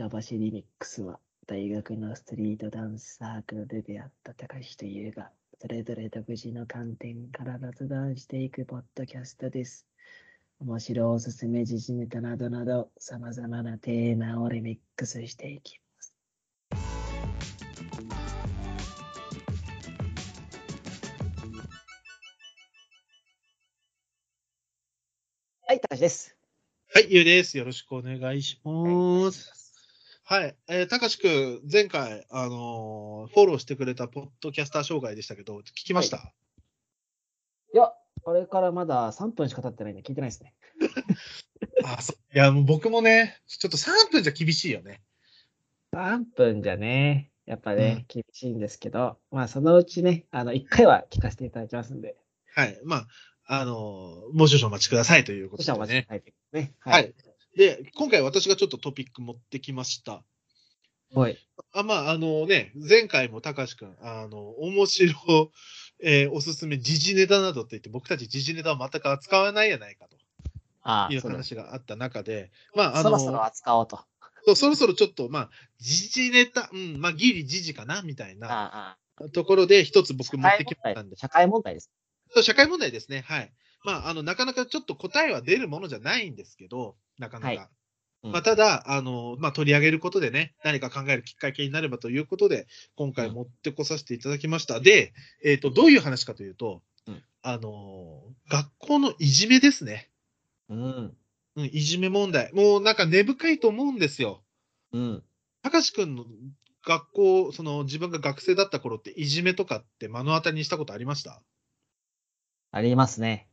板橋リミックスは、大学のストリートダンスサークルで出会った高橋と優が、それぞれ独自の観点から雑談していくポッドキャストです。面白おすすめ時事ネタなどなど、様々なテーマをリミックスしていきます。はい、高橋です。はい、ゆうです。よろしくお願いします。はい、えー、たかしくん、前回、あのーフォローしてくれたポッドキャスター障害でしたけど、聞きました、いや、これからまだ3分しか経ってないんで聞いてないですね。あそういや、もう僕もね、ちょっと3分じゃ厳しいよね。3分じゃね、やっぱね、厳しいんですけど、まあそのうちね、あの、1回は聞かせていただきますんで、はい、まあ、あのーもう少々お待ちくださいということ少々おでね。待ちいただいてね。はい。。で、今回私がちょっとトピック持ってきました。はい。あまあ、あのね、前回もたかしくん、あの、面白、えーおすすめ、時事ネタなどって言って、僕たち時事ネタを全く扱わないやないかと。ああそうだ話があった中で、まあ、あの、そろそろ扱おうと。あそうそろそろちょっと、まあ、時事ネタ、うん、まあ、ギリ時事かな、みたいなああところで、一つ僕社持ってきましたんで。社会問題です。そう社会問題ですね。はい。まあ、あの、なかなかちょっと答えは出るものじゃないんですけど、なかなか。はいうんまあ、ただ、あの、まあ、取り上げることでね、何か考えるきっかけになればということで、今回持ってこさせていただきました。で、えっ、と、どういう話かというと、うんあの、学校のいじめですね。うん。うん、いじめ問題。もうなんか根深いと思うんですよ。うん。たかしくんの学校、その自分が学生だった頃っていじめとかって目の当たりにしたことありました？ありますね。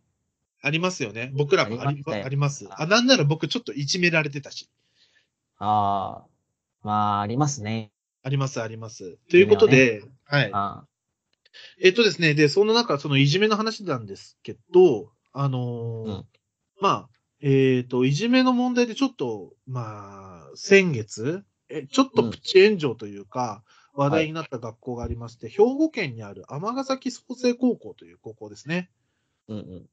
ありますよね。僕らもありあります。あ、なんなら僕ちょっといじめられてたし。ああ。まあ、ありますね。あります、あります。ということで、はい。あえっとですね、で、その中、そのいじめの話なんですけど、あのーうんまあ、えっ、と、いじめの問題でちょっと、まあ、先月、えちょっとプチ炎上というか、話題になった学校がありまして、兵庫県にある尼崎創生高校という高校ですね。うんうん。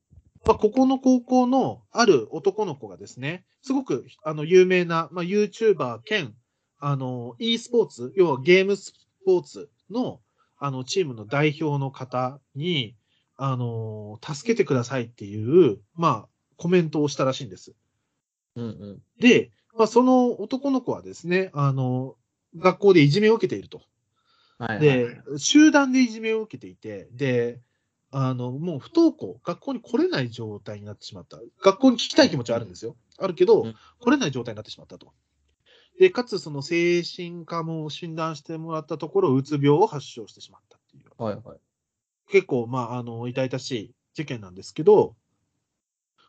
まあ、ここの高校のある男の子がですね、すごくあの有名な、まあ、YouTuber 兼、あの、e スポーツ、要はゲームスポーツの、あの、チームの代表の方に、あの、助けてくださいっていう、まあ、コメントをしたらしいんです。うんうん。で、まあ、その男の子はですね、あの、学校でいじめを受けていると。はいはいはいで、集団でいじめを受けていて、で、あの、もう不登校、学校に来れない状態になってしまった。学校に聞きたい気持ちはあるんですよ。あるけど、うん来れない状態になってしまったと。で、かつその精神科も診断してもらったところ、うつ病を発症してしまったっていう。はいはい。結構、まあ、あの、痛々しい事件なんですけど、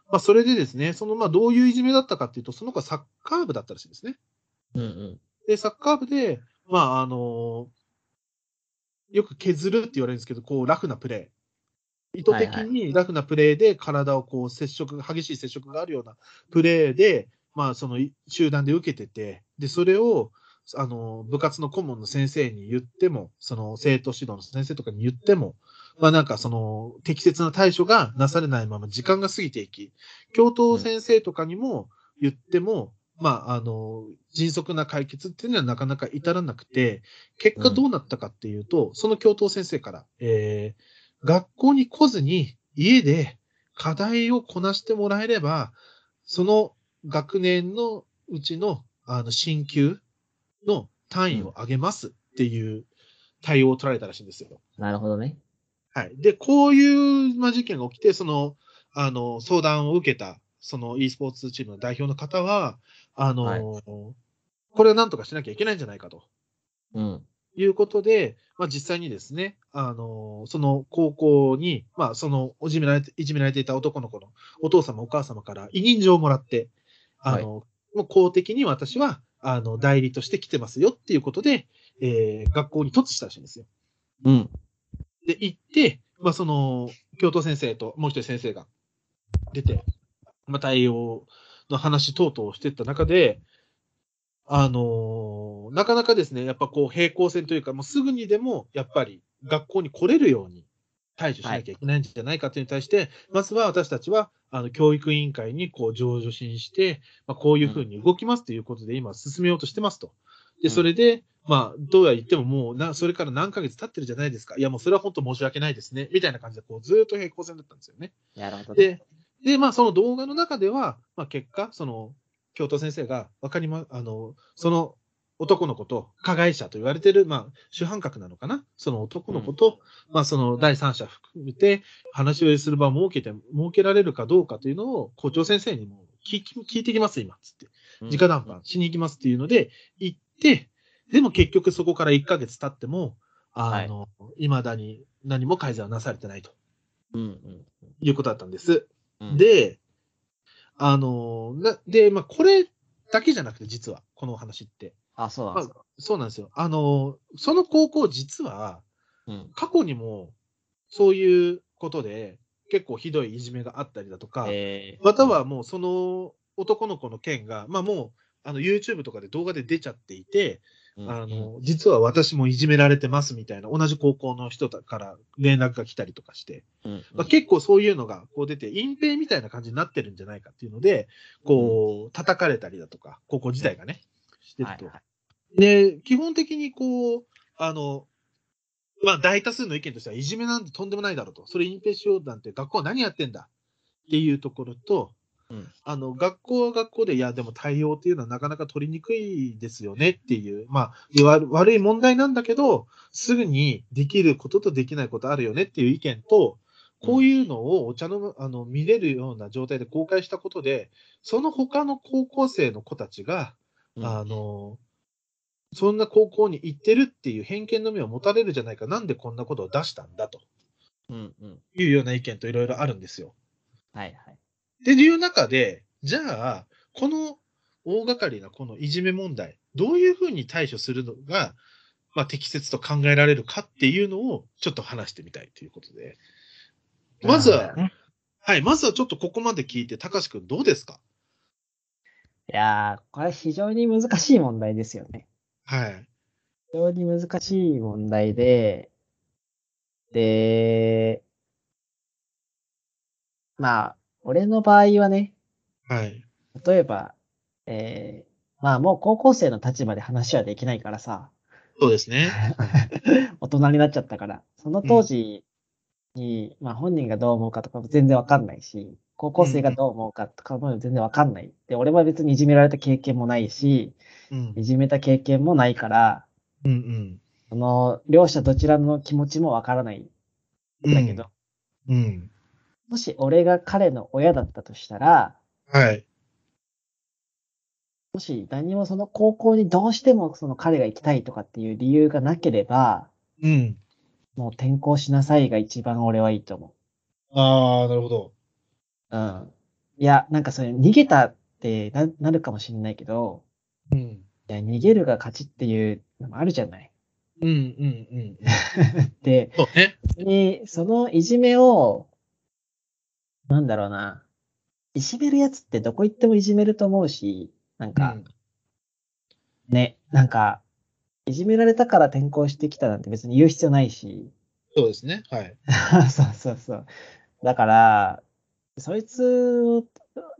まあ、それでですね、その、まあ、どういういじめだったかっていうと、その子はサッカー部だったらしいんですね。うんうん。で、サッカー部で、まあ、あのよく削るって言われるんですけど、こう、ラフなプレー。意図的はいにラフなプレーで体をこう接触、激しい接触があるようなプレーで、まあ、そのい集団で受けてて、で、それを、あの、部活の顧問の先生に言っても、その生徒指導の先生とかに言っても、まあなんかその適切な対処がなされないまま時間が過ぎていき、教頭先生とかにも言っても、まああの、迅速な解決っていうのはなかなか至らなくて、結果どうなったかっていうと、その教頭先生から、えー、学校に来ずに家で課題をこなしてもらえれば、その学年のうちの、あの、進級の単位を上げますっていう対応を取られたらしいんですよ。なるほどね。はい。で、こういう、まあ、事件が起きて、その、あの、相談を受けた、その e スポーツチームの代表の方は、あの、はいこれをなんとかしなきゃいけないんじゃないかとうん。いうことで、まあ、実際にですね、あの、その高校に、まあ、その、いじめられて、いじめられていた男の子のお父様、お母様から委任状をもらって、あの、もう公的に私は、あの、代理として来てますよっていうことで、えー学校に突したらしいんですよ。うん。で、行って、まあ、その、教頭先生ともう一人先生が出て、まあ、対応の話等々をしていった中で、あのーなかなかですね、やっぱこう平行線というか、もうすぐにでも、やっぱり学校に来れるように対処しなきゃいけないんじゃないかというに対して、まずは私たちは、あの、教育委員会にこう、上助審して、まあ、こういうふうに動きますということで、今進めようとしてますと。で、うんそれで、まあ、どうは言ってももうな、それから何ヶ月経ってるじゃないですか。いや、もうそれは本当申し訳ないですね。みたいな感じで、こう、ずーっと平行線だったんですよね。なるほどね。で、で、まあ、その動画の中では、まあ、結果、その、教頭先生が、わかりま、あの、その男の子と、加害者と言われてる、まあ、主犯格なのかな？その男の子と、まあ、その第三者含めて、話をする場を設けて、設けられるかどうかというのを、校長先生にも聞き聞いてきます、今、つって。うん。直談判しに行きますっていうので、行って、でも結局そこから1ヶ月経っても、あの、未だに何も改善はなされてないと。うんうん。いうことだったんです。うん、で、あの、なで、まあ、これだけじゃなくて、実は、このお話って。あ、そうなんですか。そうなんですよ。あの、その高校、実は、うん。過去にも、そういうことで、結構ひどいいじめがあったりだとか、えーまたはもうその男の子の件が、まあもう、あの、YouTube とかで動画で出ちゃっていて、うんあの、実は私もいじめられてますみたいな、同じ高校の人から連絡が来たりとかして、うん。まあ、結構そういうのがこう出て、隠蔽みたいな感じになってるんじゃないかっていうので、こう、叩かれたりだとか、高校自体がね、してると。で、基本的にこう、あの、まあ大多数の意見としては、いじめなんてとんでもないだろうと。それ隠蔽しようなんて学校は何やってんだっていうところと、うんあの、学校は学校で、いや、でも対応っていうのはなかなか取りにくいですよねっていう、まあ、悪悪い問題なんだけど、すぐにできることとできないことあるよねっていう意見と、こういうのをお茶の、あの、見れるような状態で公開したことで、その他の高校生の子たちが、うんあの、そんな高校に行ってるっていう偏見の目を持たれるじゃないか、なんでこんなことを出したんだとうんうん。いうような意見といろいろあるんですよ。はいはい。っていう中で、じゃあ、この大掛かりなこのいじめ問題、どういうふうに対処するのが、まあ、適切と考えられるかっていうのをちょっと話してみたいということで。まずは、ねはい、まずはちょっとここまで聞いて、高橋くんどうですか？いやー、これ非常に難しい問題ですよね。はい。非常に難しい問題で、で、まあ、俺の場合はね、はい。例えば、えー、まあもう高校生の立場で話はできないからさ、そうですね。大人になっちゃったから、その当時に、まあ本人がどう思うかとかも全然わかんないし、高校生がどう思うかとかも全然わかんない。で、俺は別にいじめられた経験もないし、うんい。じめた経験もないから、うんうん。その、両者どちらの気持ちもわからないんだけど、うん。もし俺が彼の親だったとしたら、はい。もし何もその高校にどうしてもその彼が行きたいとかっていう理由がなければ、うん。もう転校しなさいが一番俺はいいと思ああ、なるほど。う。うん。いや、なんかそれ逃げたってななるかもしれないけど、うん。いや、逃げるが勝ちっていうのもあるじゃない。うんうんうん。で、そうね。別にそのいじめを、なんだろうな、いじめるやつってどこ行ってもいじめると思うし、なんか、ね、なんか、いじめられたから転校してきたなんて別に言う必要ないし、そうですね。はい。そうそうそう。だから、そいつを、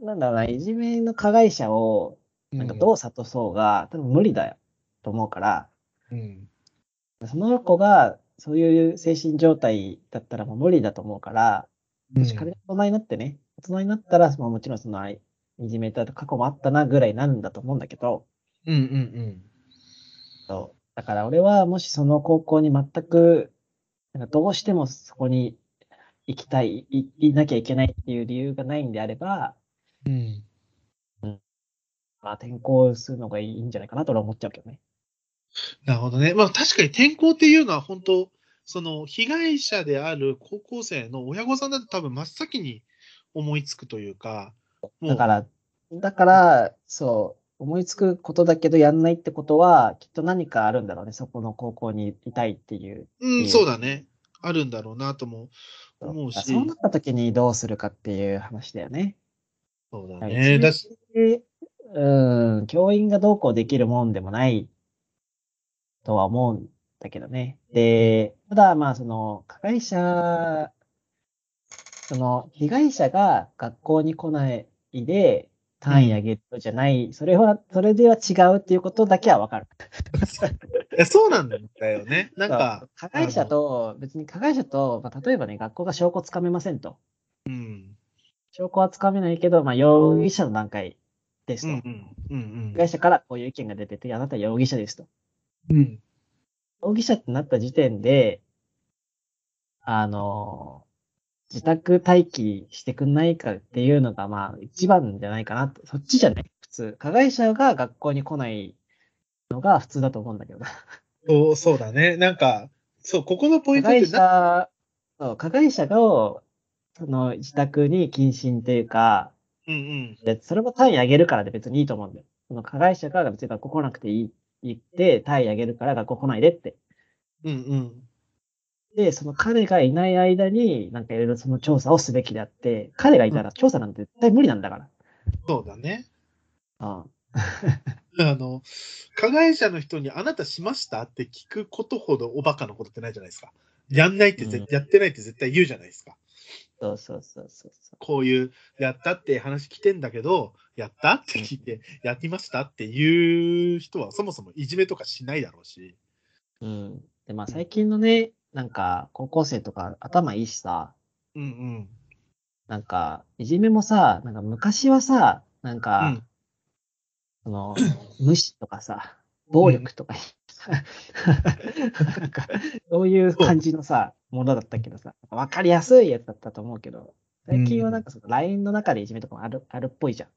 なんだろうな、いじめの加害者を、なんかどう諭そうが、多分無理だよ、と思うから、うん。その子が、そういう精神状態だったらもう無理だと思うから、し仮に大人になってね、大人になったら、まあもちろんその、あいいじめた過去もあったなぐらいになるんだと思うんだけど、うんうんそうだから俺はもしその高校に全く、なんかどうしてもそこに行きたい、いいなきゃいけないっていう理由がないんであれば、うん。うん。まあ転校するのがいいんじゃないかなと俺は思っちゃうけどね。なるほどね。まあ確かに転校っていうのは本当、その被害者である高校生の親御さんだと多分真っ先に思いつくというか、だから、だから、そう、思いつくことだけどやんないってことは、きっと何かあるんだろうね。そこの高校にいたいっていう。うん、そうだね。あるんだろうなとも思うし。そうなった時にどうするかっていう話だよね。そうだはいね。だしでうん、教員がどうこうできるもんでもないとは思うんだけどね。で、ただまあその、加害者、その、被害者が学校に来ないで、単位上げるじゃない、それは、それでは違うっていうことだけはわかる。そうなんだよね。なんか加害者と、別に加害者と、まあ、例えばね、学校が証拠つかめませんと。うん。証拠はつかめないけど、まあ、容疑者の段階ですと。うんうん。うん被害者からこういう意見が出てて、あなたは容疑者ですと。うん。うん。容疑者ってなった時点で、あの、自宅待機してくんないかっていうのが、まあ、一番じゃないかなと。そっちじゃない普通。加害者が学校に来ないのが普通だと思うんだけどな。そうそうだね。なんか、そう、ここのポイ加害ントってな、者、そう加害者が、その自宅に謹慎っていうか、うんうん。で、それも単位上げるからで別にいいと思うんだよ。その加害者が別に学校来なくていい、言って、単位上げるから学校来ないでって。うんうん。で、その彼がいない間に、なんかいろいろその調査をすべきであって、彼がいたら調査なんて絶対無理なんだから。そうだね。あ あの、加害者の人にあなたしました？って聞くことほどおバカなことってないじゃないですか。やんないってぜ、うんやってないって絶対言うじゃないですか。そうそうそうそうそこういう、やったって話来てんだけど、やったって聞いて、やってましたっていう人はそもそもいじめとかしないだろうし。う。うん。で、まあ最近のね、なんか高校生とか頭いいしさ、うんうん。なんか、いじめもさ、なんか昔はさ、なんか、うんその、無視とかさ、暴力とか、なんか、そういう感じのさ、ものだったけどさ、わかりやすいやつだったと思うけど、最近はなんかその LINE の中でいじめとかもある、あるっぽいじゃん。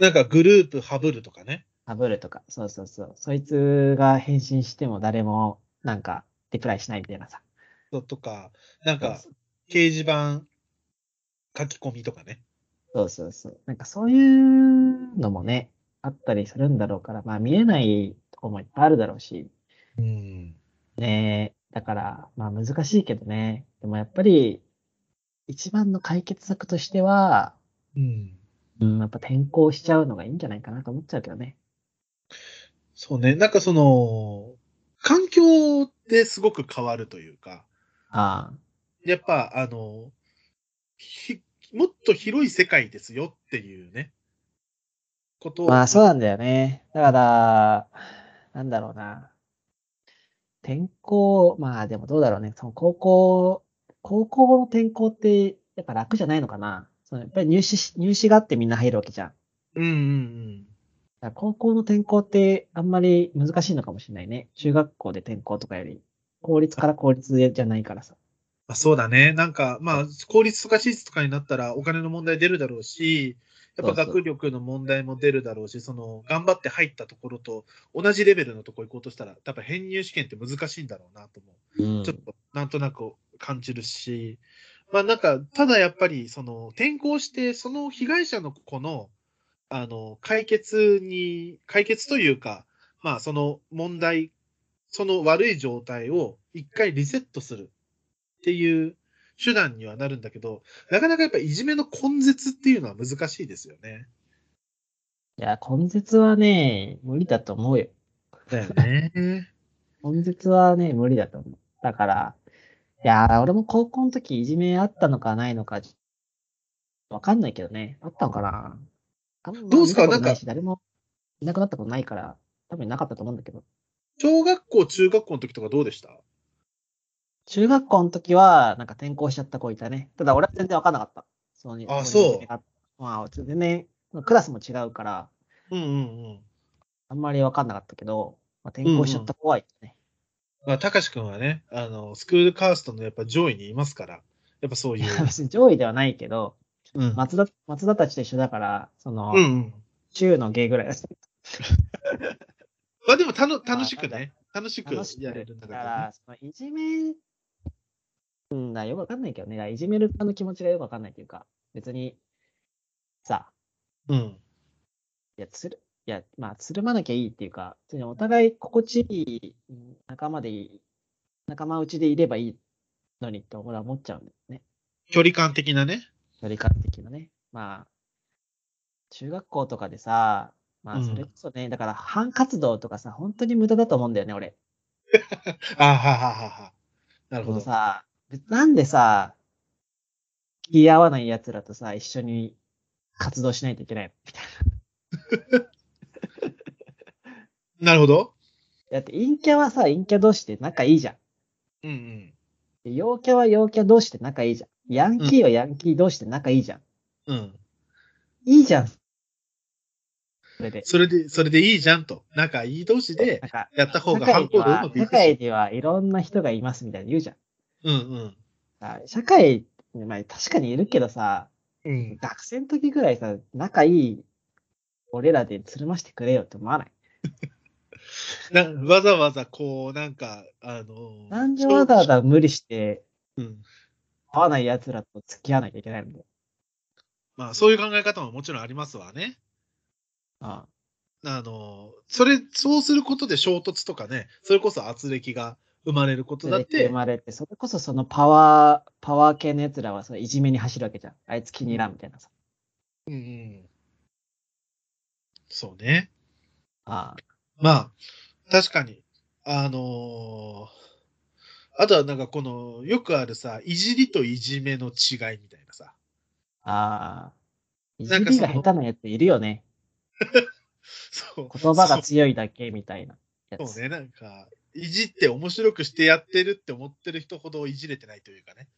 なんかグループハブるとかね。ハブるとか、そうそうそう。そいつが返信しても誰も、なんか、リプライしないみたいなさ。そうとか、なんか掲示板書き込みとかね。そうそうそう。なんかそういうのもね、あったりするんだろうから、まあ見えないとこもいっぱいあるだろうし、うん。ねだから、まあ難しいけどね。でもやっぱり、一番の解決策としては、うん。うん、やっぱ転校しちゃうのがいいんじゃないかなと思っちゃうけどね。そうね。なんかその、環境ってすごく変わるというか、あやっぱ、あの、ひもっと広い世界ですよっていうね、ことあ。を。まあそうなんだよね。だから、なんだろうな。転校、まあでもどうだろうね。その高校、高校の転校ってやっぱ楽じゃないのかな？そのやっぱり入試し、入試があってみんな入るわけじゃん。うんうんだから高校の転校ってあんまり難しいのかもしれないね。中学校で転校とかより、公立から公立じゃないからさ。あそうだね。なんか、まあ、公立とか私立とかになったらお金の問題出るだろうし、やっぱ学力の問題も出るだろうし、その、頑張って入ったところと同じレベルのところ行こうとしたら、多分編入試験って難しいんだろうなと思う。うん。ちょっとなんとなく感じるし、まあなんか、ただやっぱり、その、転校して、その被害者の子の、あの、解決に、解決というか、まあその問題、その悪い状態を一回リセットするっていう手段にはなるんだけど、なかなかやっぱいじめの根絶っていうのは難しいですよね。いや、根絶はね、無理だと思うよ。だよね。根絶はね、無理だと思う。だから、いやー、俺も高校の時いじめあったのかないのか、わかんないけどね。あったのかなどうすか？なんか誰もいなくなったことないから、多分なかったと思うんだけど。小学校、中学校の時とかどうでした？中学校の時は、なんか転校しちゃった子いたね。ただ俺は全然わかんなかった。そのあそうまあ、全然、クラスも違うから、うんうんうん。あんまりわかんなかったけど、まあ、転校しちゃった子はいたね。まあ、たかしくんはね、あの、スクールカーストのやっぱ上位にいますから、やっぱそういう。別に上位ではないけど、うん。松田、松田たちと一緒だから、その、うんうん。中の芸ぐらい まあでもたの楽しくね、楽しくやれるんだだかからら、そのいじめ、うんだ、よくわかんないけどね。いじめる側の気持ちがよくわかんないというか、別に、さ、ね。いや、つる、いや、まあ、つるまなきゃいいっていうか、普通にお互い心地いいうん仲間でいい、仲間内でいればいいのにって俺は思っちゃうんだよね。距離感的なね。距離感的なね。まあ、中学校とかでさ、まあ、うんそれこそね、だから、反活動とかさ、本当に無駄だと思うんだよね、俺。あはははは。なるほど。さ、なんでさ、気合わない奴らとさ、一緒に活動しないといけないの？みたいなるほど。な。だって陰キャはさ、陰キャ同士で仲いいじゃん。うんうん。で陽キャは陽キャ同士で仲いいじゃん。ヤンキーはヤンキー同士で仲いいじゃん。うん。いいじゃん。それで。それで、それでいいじゃんと。仲いい同士でやった方が反抗度うまはくいくし。社会にはいろんな人がいますみたいに言うじゃん。うんあ社会、まあ確かにいるけどさ、うん。うん。学生の時ぐらいさ、仲いい俺らでつるましてくれよって思わない？なわざわざこう、なんか、あの、なんでわざわざ無理してうん。合わない奴らと付き合わなきゃいけないの？だよ。まあ、そういう考え方ももちろんありますわね。ああの、それ、そうすることで衝突とかね、それこそ圧力が生まれることだっ生て、まれて、それこそそのパワー、パワー系の奴らはそのいじめに走るわけじゃん。あいつ気に入らんみたいなさ。うんうん。そうね。あまあ、確かに。あのーあとはなんかこの、よくあるさ、いじりといじめの違いみたいなさ。あ、ああ。いじなんかそのりが下手なやついるよね。そう。言葉が強いだけみたいなやつ。そうね、なんか、いじって面白くしてやってるって思ってる人ほどいじれてないというかね。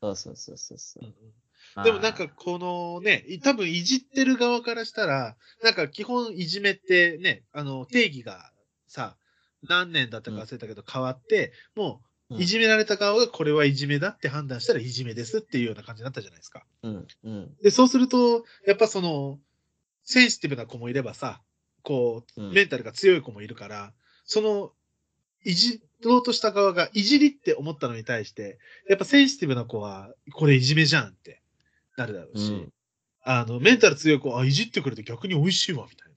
そうそうそうそうそう。でもなんかこのね、い多分いじってる側からしたら、なんか基本いじめってね、あの定義がさ、何年だったか忘れたけど変わって、もううんいじめられた側がこれはいじめだって判断したらいじめですっていうような感じになったじゃないですか。うん、うん、で、そうすると、やっぱその、センシティブな子もいればさ、こう、うんメンタルが強い子もいるから、その、いじろうとした側がいじりって思ったのに対して、やっぱセンシティブな子は、これいじめじゃんってなるだろうし、うんあの、メンタル強い子、あ、いじってくれて逆に美味しいわ、みたいな。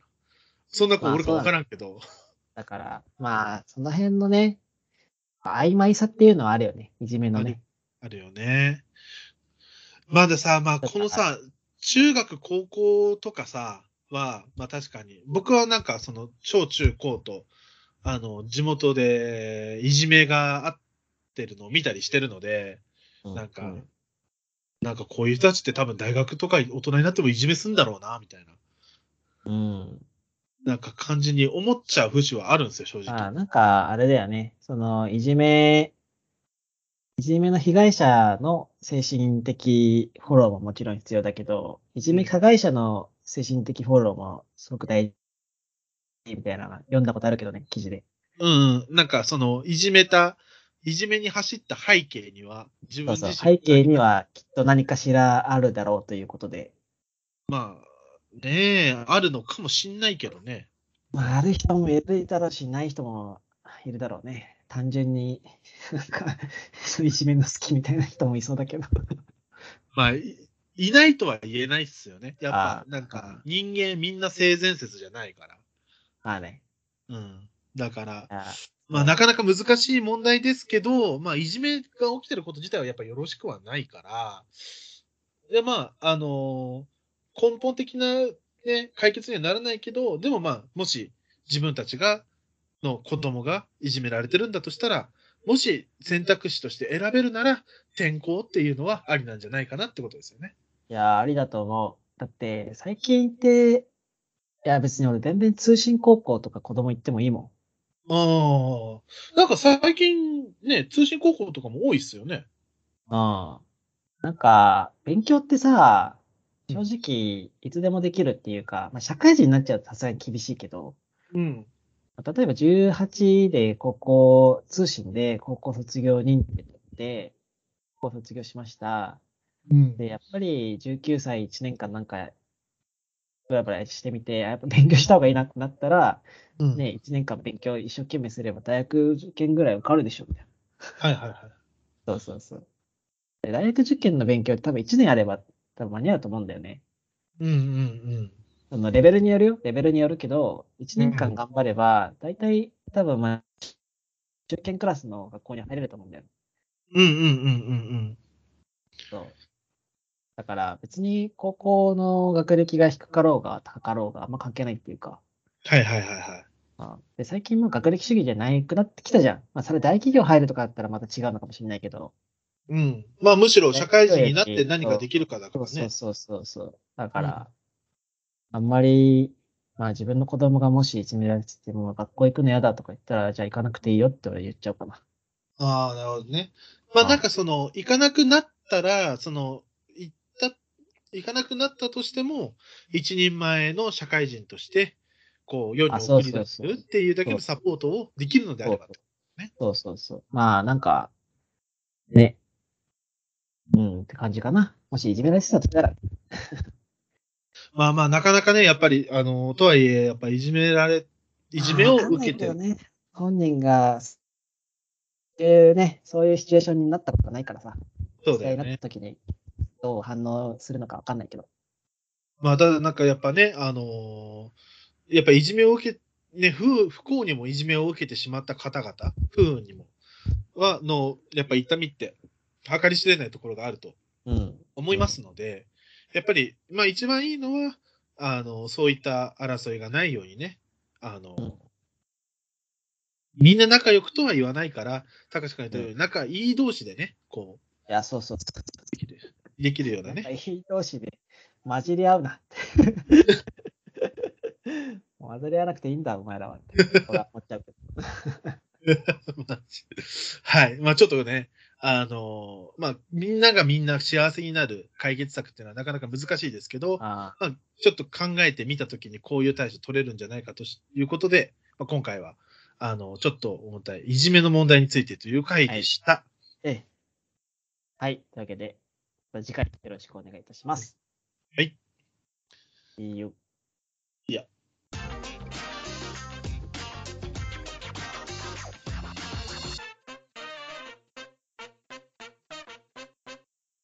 そんな子おるかわからんけど、だから、まあ、その辺のね、曖昧さっていうのはあるよね。いじめのね。あるよね。まださ、まあ、このさ、中学、高校とかさ、は、まあ確かに、僕はなんかその、小中高と、あの、地元でいじめがあってるのを見たりしてるので、うなんかうなんかこういう人たちって多分大学とか大人になってもいじめすんだろうな、みたいな、うん。なんか感じに思っちゃう節はあるんですよ、正直。まあ、なんか、あれだよね。その、いじめ、いじめの被害者の精神的フォローももちろん必要だけど、いじめ加害者の精神的フォローもすごく大事みたいなの読んだことあるけどね、記事で。うん、うん、なんかその、いじめた、いじめに走った背景には、自分自身そう。背景にはきっと何かしらあるだろうということで。まあ、ねえ、あるのかもしんないけどね。まあ、ある人もいるだろうし、ない人もいるだろうね。単純に、なんか、いじめの好きみたいな人もいそうだけど。まあ、いいないとは言えないっすよね。やっあぱ、なんか、人間みんな性善説じゃないから。まあね。うん。だから、あまあ、なかなか難しい問題ですけど、まあ、いじめが起きてること自体はやっぱよろしくはないから、で、まあ、あの根本的な、ね、解決にはならないけど、でもまあ、もし自分たちが、の子供がいじめられてるんだとしたら、もし選択肢として選べるなら、転校っていうのはありなんじゃないかなってことですよね。いや、ありだと思う。だって、最近って、いや、別に俺全然通信高校とか子供行ってもいいもああ、なんか最近ね、通信高校とかも多いっすよね。ん。うん。なんか、勉強ってさ、正直、いつでもできるっていうか、まあ、社会人になっちゃうとさすがに厳しいけど、うん。例えば18で高校、通信で高校卒業認定で、高校卒業しました。うんで、やっぱり19歳1年間なんか、ブラブラしてみて、あやっぱ勉強した方がいいなってなったら、うんね、1年間勉強一生懸命すれば大学受験ぐらい受かるでしょ、みたいな。はいはいはい。そうそうそう。で大学受験の勉強って多分1年あれば多分間に合うと思うんだよね。うんうんそのレベルによるよ。レベルによるけど、1年間頑張れば、大体多分まあ、受験クラスの学校に入れると思うんだよ。うん。うんうんうんうんうん。そう。だから別に高校の学歴が低かろうが高かろうがあんま関係ないっていうか、はいはいはいはい。あで最近もう学歴主義じゃないくなってきたじゃん。まあ、それ大企業入るとかだったらまた違うのかもしれないけど。うん。まあむしろ社会人になって何かできるかだからね。そうそうそうそう。だから、あんまり、まあ自分の子供がもしいじめられてても学校行くの嫌だとか言ったら、じゃあ行かなくていいよって俺言っちゃおうかな。ああ、なるほどね。まああなんかその、行かなくなったら、その、行かなくなったとしても、一人前の社会人として、こう、世に送り出すっていうだけのサポートをできるのであればと。そうそうそう。まあなんか、ね。うんって感じかな。もしいじめられてたとしたら、まあまあ、なかなかね、やっぱり、あの、とはいえ、やっぱりいじめられ、いじめを受けてね。本人が、そういうね、そういうシチュエーションになったことないからさ。そうだよねなった。時にどう反応するのかわかんないけど。まあ、ただなんかやっぱね、あのーやっぱいじめを受け、ね、不不幸にもいじめを受けてしまった方々、不運にも、は、の、やっぱ痛みって、計り知れないところがあるとうん。思いますので、やっぱり、まあ一番いいのは、あの、そういった争いがないようにね、あの、うんみんな仲良くとは言わないから、高橋君が言ったように、仲いい同士でね、こいや、そうそう。う、できる、ようなね。仲いい同士で混じり合うなって。混ざり合わなくていいんだ、お前らはって。俺は思っちゃうけど。はい。まあちょっとね、あのまあみんながみんな幸せになる解決策っていうのはなかなか難しいですけど、あまあ、ちょっと考えてみたときにこういう対処取れるんじゃないかということで、まあ、今回は、あの、ちょっと重たい、いじめの問題についてという回でした。ええ。はい。というわけで、また次回よろしくお願いいたします。はい。いいよ。いや。